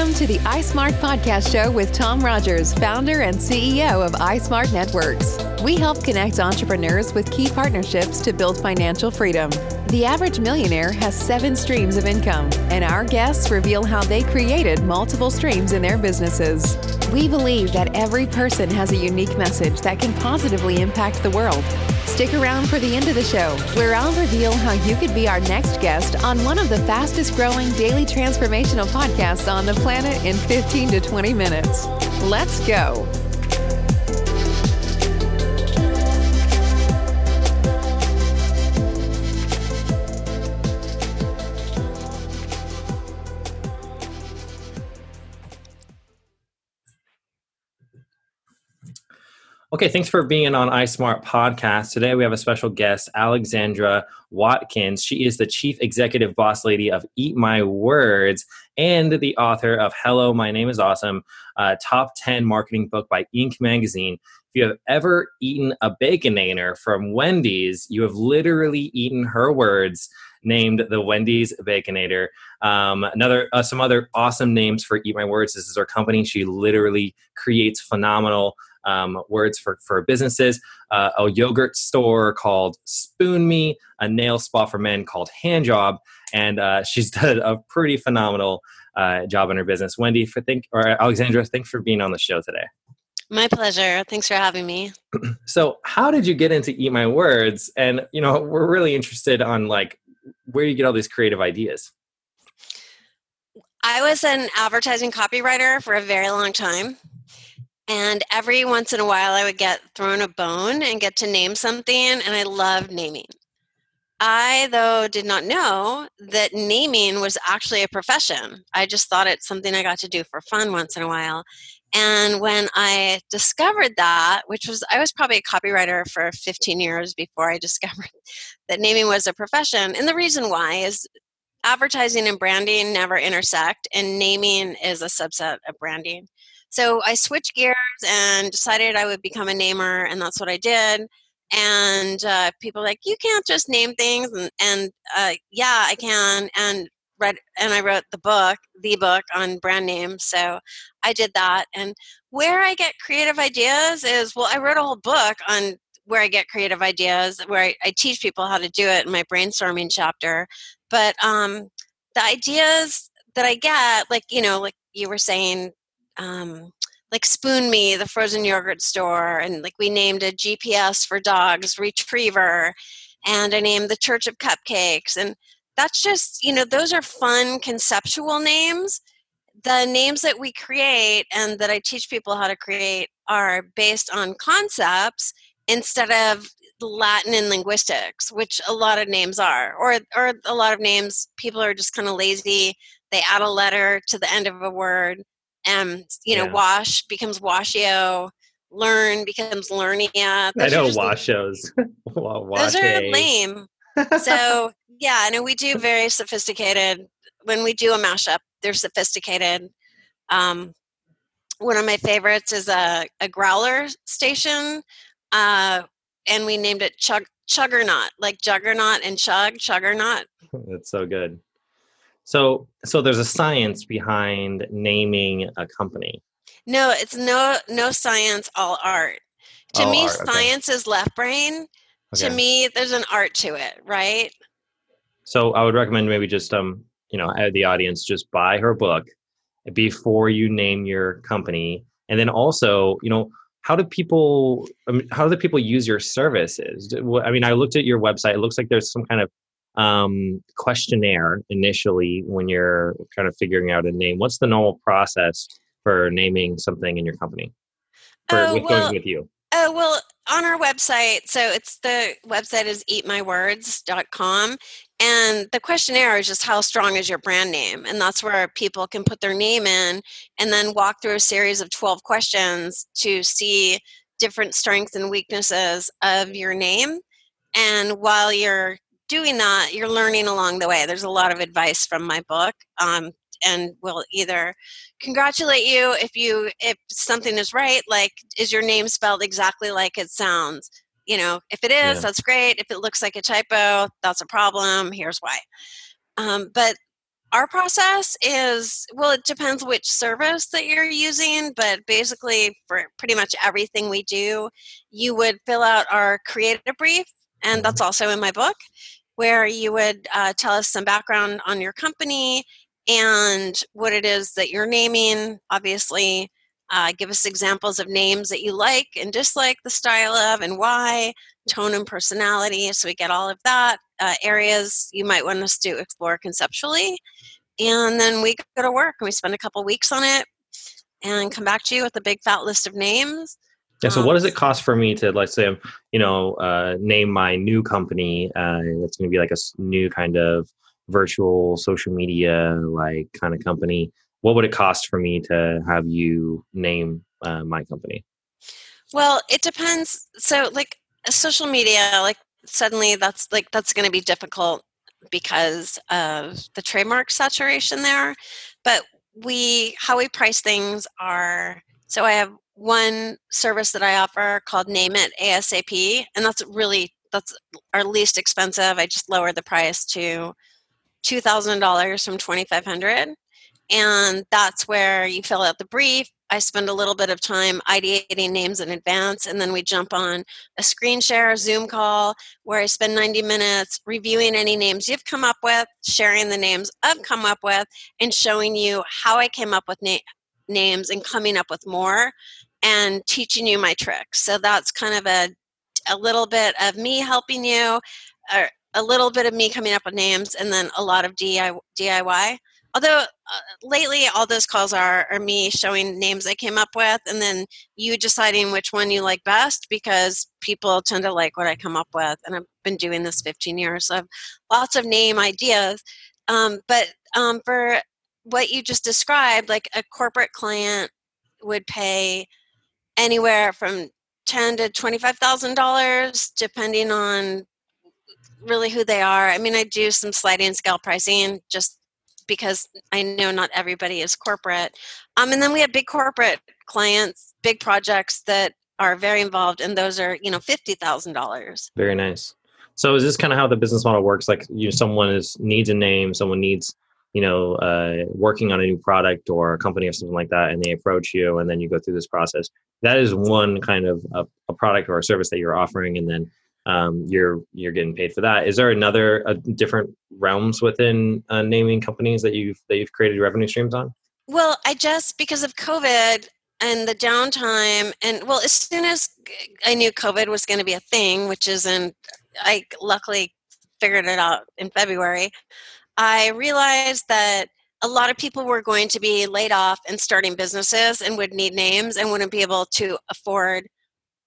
Welcome to the iSmart Podcast Show with Tom Rogers, founder and CEO of iSmart Networks. We help connect entrepreneurs with key partnerships to build financial freedom. The average millionaire has seven streams of income, and our guests reveal how they created multiple streams in their businesses. We believe that every person has a unique message that can positively impact the world. Stick around for the end of the show, where I'll reveal how you could be our next guest on one of the fastest growing daily transformational podcasts on the planet in 15 to 20 minutes. Let's go. Okay, thanks for being on iSmart Podcast. Today we have a special guest, Alexandra Watkins. She is the Chief Executive Boss Lady of Eat My Words and the author of Hello, My Name is Awesome, top 10 marketing book by Inc. magazine. If you have ever eaten a Baconator from Wendy's, you have literally eaten her words named the Wendy's Baconator. Um, another, uh, some other awesome names for Eat My Words. This is her company. She literally creates phenomenal um, words for, for businesses, uh, a yogurt store called Spoon Me, a nail spa for men called Hand Job, and uh, she's done a pretty phenomenal uh, job in her business. Wendy, for think or Alexandra, thanks for being on the show today. My pleasure. Thanks for having me. so, how did you get into Eat My Words? And you know, we're really interested on like where you get all these creative ideas. I was an advertising copywriter for a very long time. And every once in a while, I would get thrown a bone and get to name something, and I loved naming. I, though, did not know that naming was actually a profession. I just thought it's something I got to do for fun once in a while. And when I discovered that, which was, I was probably a copywriter for 15 years before I discovered that naming was a profession. And the reason why is advertising and branding never intersect, and naming is a subset of branding. So I switched gears and decided I would become a namer, and that's what I did. And uh, people like, you can't just name things, and, and uh, yeah, I can. And read, and I wrote the book, the book on brand names. So I did that. And where I get creative ideas is, well, I wrote a whole book on where I get creative ideas, where I, I teach people how to do it in my brainstorming chapter. But um, the ideas that I get, like you know, like you were saying, um, like Spoon Me, the frozen yogurt store, and like we named a GPS for dogs, Retriever, and I named the Church of Cupcakes, and that's just you know those are fun conceptual names. The names that we create and that I teach people how to create are based on concepts instead of Latin and linguistics, which a lot of names are, or or a lot of names people are just kind of lazy. They add a letter to the end of a word and you know, yeah. wash becomes washio, learn becomes learnia. Those I know washos. those are lame. so yeah, I know we do very sophisticated. When we do a mashup, they're sophisticated. Um, one of my favorites is a, a growler station, uh, and we named it Chug Chuggernaut, like Juggernaut and Chug Chuggernaut. That's so good. So, so there's a science behind naming a company. No, it's no no science, all art. To me, art, okay. science is left brain. Okay. To me, there's an art to it, right? So, I would recommend maybe just um, you know, the audience just buy her book before you name your company, and then also, you know, how do people I mean, how do the people use your services? I mean, I looked at your website. It looks like there's some kind of um, questionnaire initially when you're kind of figuring out a name? What's the normal process for naming something in your company? For uh, with well, with you? Oh, well, on our website, so it's the website is eatmywords.com. And the questionnaire is just how strong is your brand name? And that's where people can put their name in and then walk through a series of 12 questions to see different strengths and weaknesses of your name. And while you're doing that, you're learning along the way. There's a lot of advice from my book, um, and will either congratulate you if you if something is right, like is your name spelled exactly like it sounds. You know, if it is, yeah. that's great. If it looks like a typo, that's a problem. Here's why. Um, but our process is well, it depends which service that you're using, but basically, for pretty much everything we do, you would fill out our creative brief, and Mm-hmm. that's also in my book, where you would uh, tell us some background on your company and what it is that you're naming. Obviously, uh, give us examples of names that you like and dislike the style of and why, tone and personality, so we get all of that. Uh, areas you might want us to explore conceptually. And then we go to work and we spend a couple weeks on it and come back to you with a big fat list of names. Yeah. So, Um, what does it cost for me to, let's say, you know, uh, name my new company? Uh, that's going to be like a new kind of virtual social media like kind of company. What would it cost for me to have you name uh, my company? Well, it depends. So, like social media, like suddenly that's like that's going to be difficult because of the trademark saturation there. But we, how we price things are so I have one service that I offer called Name It ASAP, and that's really that's our least expensive. I just lowered the price to two thousand dollars from twenty five hundred, and that's where you fill out the brief. I spend a little bit of time ideating names in advance, and then we jump on a screen share, Zoom call, where I spend 90 minutes reviewing any names you've come up with, sharing the names I've come up with, and showing you how I came up with na- names and coming up with more, and teaching you my tricks. So that's kind of a a little bit of me helping you, or a little bit of me coming up with names, and then a lot of DIY. Although uh, lately, all those calls are are me showing names I came up with, and then you deciding which one you like best because people tend to like what I come up with. And I've been doing this 15 years, so I have lots of name ideas. Um, but um, for what you just described, like a corporate client would pay anywhere from ten to twenty five thousand dollars, depending on really who they are. I mean, I do some sliding scale pricing just because I know not everybody is corporate. Um, and then we have big corporate clients, big projects that are very involved, and those are you know fifty thousand dollars. Very nice. So, is this kind of how the business model works? Like, you know, someone is needs a name, someone needs, you know, uh, working on a new product or a company or something like that, and they approach you, and then you go through this process. That is one kind of a, a product or a service that you're offering, and then um, you're you're getting paid for that. Is there another uh, different realms within uh, naming companies that you've that you've created revenue streams on? Well, I just because of COVID and the downtime, and well, as soon as I knew COVID was going to be a thing, which isn't, I luckily figured it out in February. I realized that a lot of people were going to be laid off and starting businesses and would need names and wouldn't be able to afford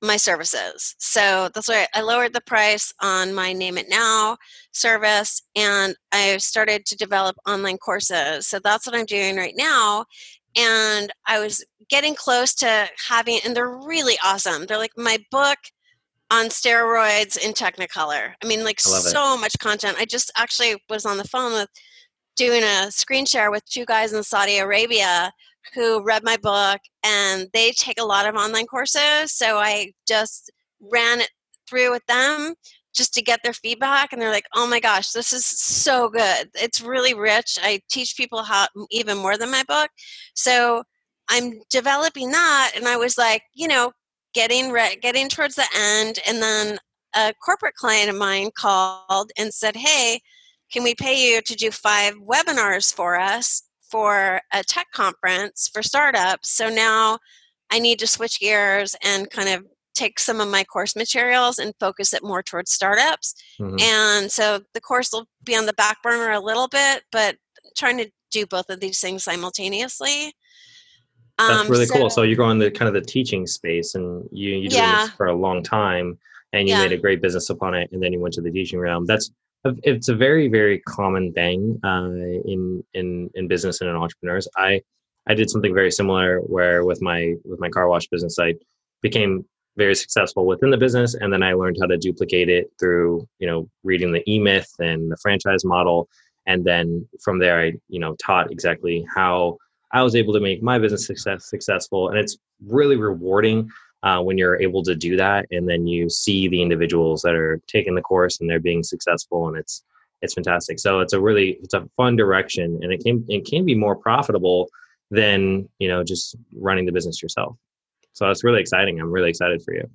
my services. So that's why I lowered the price on my Name It Now service and I started to develop online courses. So that's what I'm doing right now. And I was getting close to having, and they're really awesome. They're like my book on steroids in Technicolor. I mean, like I love it. so much content. I just actually was on the phone with doing a screen share with two guys in Saudi Arabia who read my book and they take a lot of online courses. So I just ran it through with them just to get their feedback and they're like, "Oh my gosh, this is so good. It's really rich. I teach people how even more than my book." So I'm developing that and I was like, you know, getting re- getting towards the end and then a corporate client of mine called and said, "Hey, can we pay you to do five webinars for us for a tech conference for startups? So now I need to switch gears and kind of take some of my course materials and focus it more towards startups. Mhm. And so the course will be on the back burner a little bit, but trying to do both of these things simultaneously. That's Um, really so- cool. So you're going the kind of the teaching space, and you you Yeah. this for a long time, and you Yeah. made a great business upon it, and then you went to the teaching realm. That's it's a very very common thing uh, in in in business and in entrepreneurs. I I did something very similar where with my with my car wash business, I became very successful within the business, and then I learned how to duplicate it through you know reading the E Myth and the franchise model, and then from there I you know taught exactly how I was able to make my business success successful, and it's really rewarding uh, when you're able to do that, and then you see the individuals that are taking the course and they're being successful, and it's it's fantastic. So it's a really it's a fun direction, and it can it can be more profitable than you know just running the business yourself. So it's really exciting. I'm really excited for you.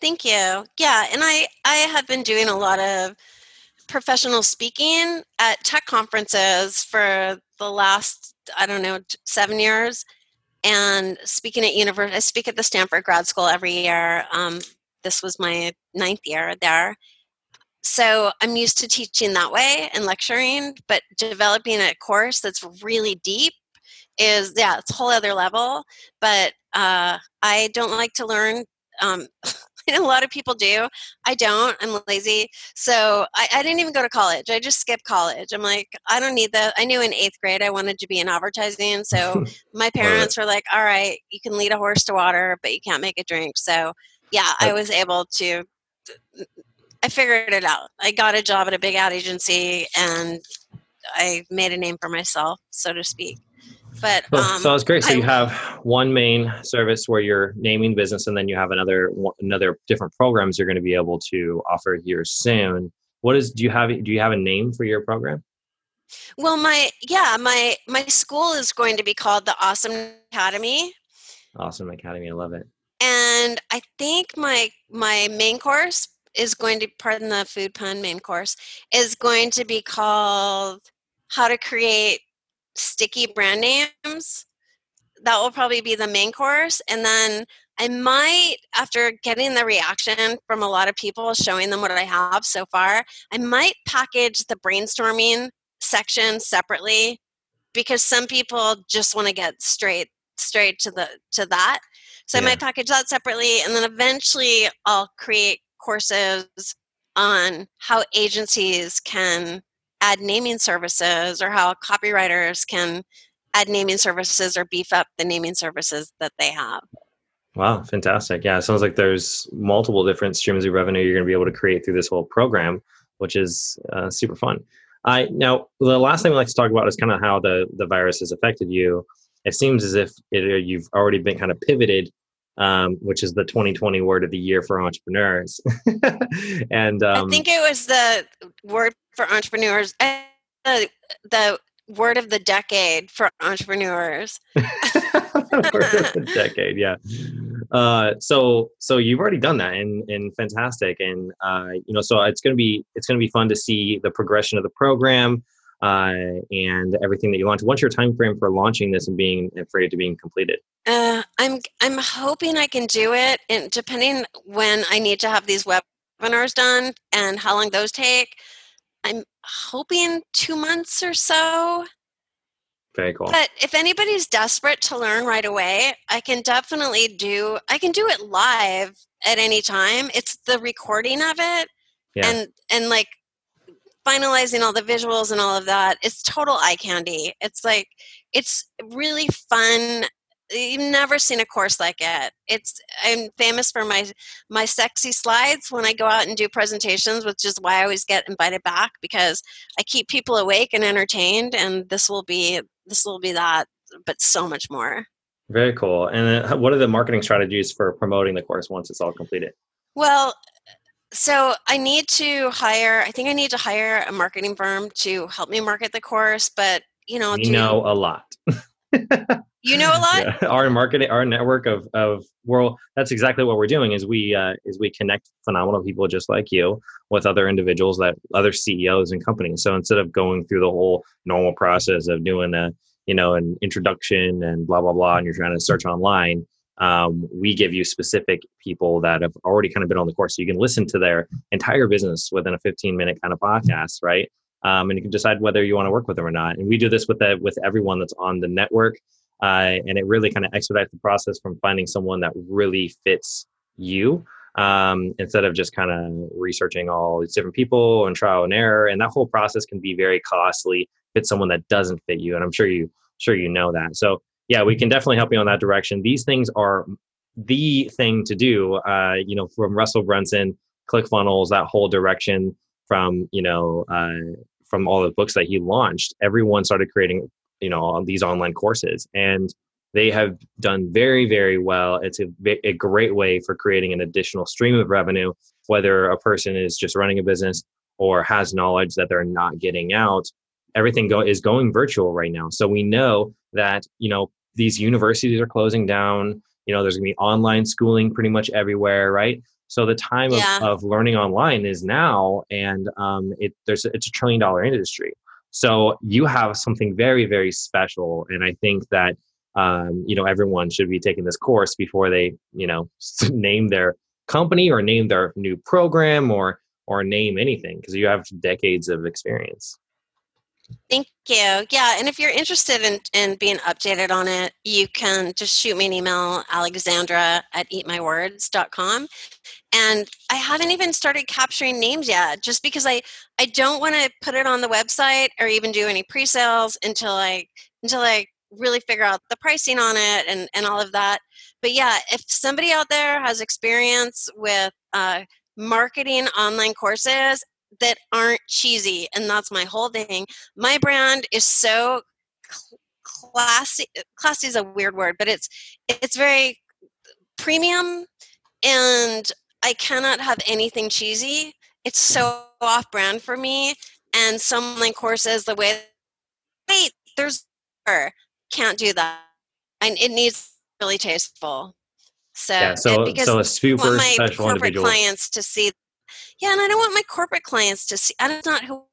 Thank you. Yeah, and I I have been doing a lot of professional speaking at tech conferences for the last I don't know seven years, and speaking at university. I speak at the Stanford Grad School every year. Um, this was my ninth year there, so I'm used to teaching that way and lecturing. But developing a course that's really deep is yeah, it's a whole other level. But uh, I don't like to learn. Um, a lot of people do. I don't. I'm lazy. So I, I, didn't even go to college. I just skipped college. I'm like, I don't need that. I knew in eighth grade I wanted to be in advertising. So my parents were like, all right, you can lead a horse to water, but you can't make it drink. So yeah, I was able to. Mm, I figured it out. I got a job at a big ad agency and I made a name for myself, so to speak. But um, so it's great. So I, you have one main service where you're naming business, and then you have another another different programs you're going to be able to offer here soon. What is? Do you have? Do you have a name for your program? Well, my yeah, my my school is going to be called the Awesome Academy. Awesome Academy, I love it. And I think my my main course is going to pardon the food pun main course is going to be called how to create sticky brand names. That will probably be the main course. And then I might, after getting the reaction from a lot of people showing them what I have so far, I might package the brainstorming section separately because some people just want to get straight straight to the to that. So yeah. I might package that separately and then eventually I'll create courses on how agencies can add naming services or how copywriters can add naming services or beef up the naming services that they have. Wow, fantastic. Yeah, it sounds like there's multiple different streams of revenue you're going to be able to create through this whole program, which is uh, super fun. I now the last thing we like to talk about is kind of how the the virus has affected you. It seems as if it, you've already been kind of pivoted um, which is the 2020 word of the year for entrepreneurs. and um, I think it was the word for entrepreneurs, uh, the, the word of the decade for entrepreneurs. word of the decade, yeah. Uh, so so you've already done that and and fantastic and uh, you know so it's gonna be it's gonna be fun to see the progression of the program uh, and everything that you launch. What's your time frame for launching this and being afraid to being completed? Uh, I'm I'm hoping I can do it, and depending when I need to have these webinars done and how long those take, I'm hoping two months or so. Very cool. But if anybody's desperate to learn right away, I can definitely do. I can do it live at any time. It's the recording of it, yeah. and and like finalizing all the visuals and all of that. It's total eye candy. It's like it's really fun you've never seen a course like it it's i'm famous for my my sexy slides when i go out and do presentations which is why i always get invited back because i keep people awake and entertained and this will be this will be that but so much more very cool and uh, what are the marketing strategies for promoting the course once it's all completed well so i need to hire i think i need to hire a marketing firm to help me market the course but you know you know a lot You know a lot. Yeah. Our marketing, our network of of world. That's exactly what we're doing. Is we uh, is we connect phenomenal people just like you with other individuals that other CEOs and companies. So instead of going through the whole normal process of doing a you know an introduction and blah blah blah, and you're trying to search online, um, we give you specific people that have already kind of been on the course, so you can listen to their entire business within a 15 minute kind of podcast, right? Um, and you can decide whether you want to work with them or not. And we do this with the, with everyone that's on the network uh, and it really kind of expedites the process from finding someone that really fits you um, instead of just kind of researching all these different people and trial and error. And that whole process can be very costly. Fit someone that doesn't fit you, and I'm sure you sure you know that. So yeah, we can definitely help you on that direction. These things are the thing to do. Uh, you know, from Russell Brunson, ClickFunnels, that whole direction from you know uh, from all the books that he launched. Everyone started creating you know these online courses and they have done very very well it's a, a great way for creating an additional stream of revenue whether a person is just running a business or has knowledge that they're not getting out everything go is going virtual right now so we know that you know these universities are closing down you know there's going to be online schooling pretty much everywhere right? So the time yeah. of, of learning online is now and um, it there's it's a trillion dollar industry. So you have something very very special and i think that um, you know everyone should be taking this course before they you know name their company or name their new program or or name anything because you have decades of experience Thank you. Yeah, and if you're interested in, in being updated on it, you can just shoot me an email, alexandra at eatmywords.com. And I haven't even started capturing names yet, just because I, I don't want to put it on the website or even do any pre-sales until I until I really figure out the pricing on it and, and all of that. But yeah, if somebody out there has experience with uh, marketing online courses that aren't cheesy and that's my whole thing. My brand is so classy classy is a weird word but it's it's very premium and i cannot have anything cheesy. It's so off brand for me and some online courses the way wait there's can't do that. And it needs really tasteful. So, yeah, so, so a super my special corporate individual. clients to see yeah, and I don't want my corporate clients to see. I'm not who.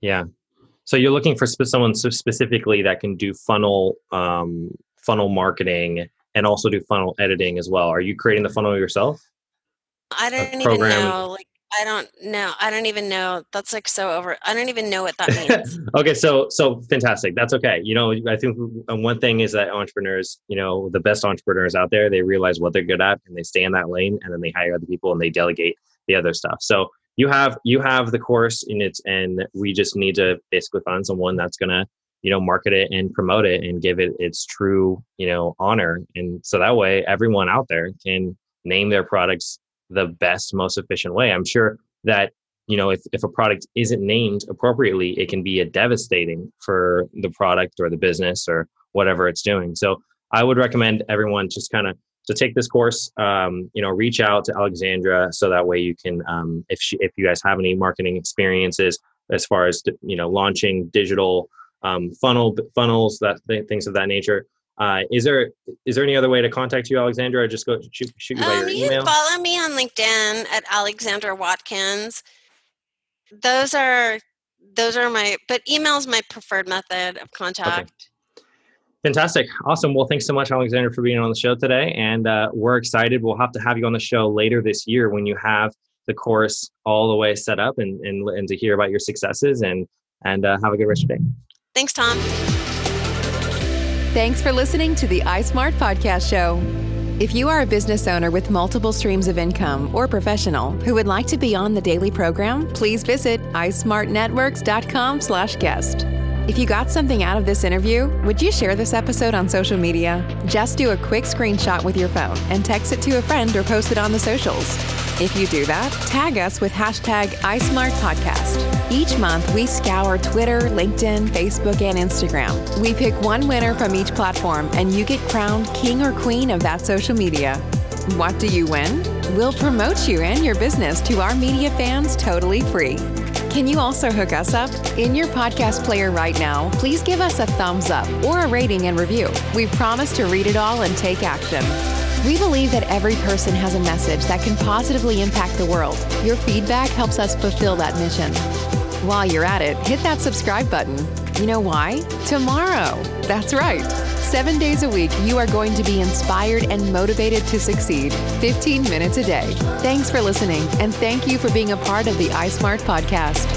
Yeah. So you're looking for someone specifically that can do funnel um, funnel marketing and also do funnel editing as well. Are you creating the funnel yourself? I don't even know. Like I don't know. I don't even know. That's like so over. I don't even know what that means. okay, so so fantastic. That's okay. You know, I think one thing is that entrepreneurs, you know, the best entrepreneurs out there, they realize what they're good at and they stay in that lane, and then they hire other people and they delegate the other stuff. So you have you have the course in its and we just need to basically find someone that's gonna you know market it and promote it and give it its true you know honor. And so that way everyone out there can name their products the best most efficient way. I'm sure that you know if, if a product isn't named appropriately it can be a devastating for the product or the business or whatever it's doing. So i would recommend everyone just kind of to take this course, um, you know, reach out to Alexandra so that way you can, um, if she, if you guys have any marketing experiences as far as you know, launching digital um, funnel funnels, that things of that nature. Uh, is there is there any other way to contact you, Alexandra? Or just go shoot, shoot you by your um, you email. Can follow me on LinkedIn at Alexandra Watkins. Those are those are my but email's my preferred method of contact. Okay. Fantastic. Awesome. Well, thanks so much, Alexander, for being on the show today. And uh, we're excited. We'll have to have you on the show later this year when you have the course all the way set up and, and, and to hear about your successes and, and uh, have a good rest of your day. Thanks, Tom. Thanks for listening to the iSmart Podcast Show. If you are a business owner with multiple streams of income or professional who would like to be on the daily program, please visit ismartnetworks.com slash guest. If you got something out of this interview, would you share this episode on social media? Just do a quick screenshot with your phone and text it to a friend or post it on the socials. If you do that, tag us with hashtag iSmartPodcast. Each month, we scour Twitter, LinkedIn, Facebook, and Instagram. We pick one winner from each platform, and you get crowned king or queen of that social media. What do you win? We'll promote you and your business to our media fans totally free. Can you also hook us up? In your podcast player right now, please give us a thumbs up or a rating and review. We promise to read it all and take action. We believe that every person has a message that can positively impact the world. Your feedback helps us fulfill that mission. While you're at it, hit that subscribe button. You know why? Tomorrow. That's right. Seven days a week, you are going to be inspired and motivated to succeed 15 minutes a day. Thanks for listening, and thank you for being a part of the iSmart podcast.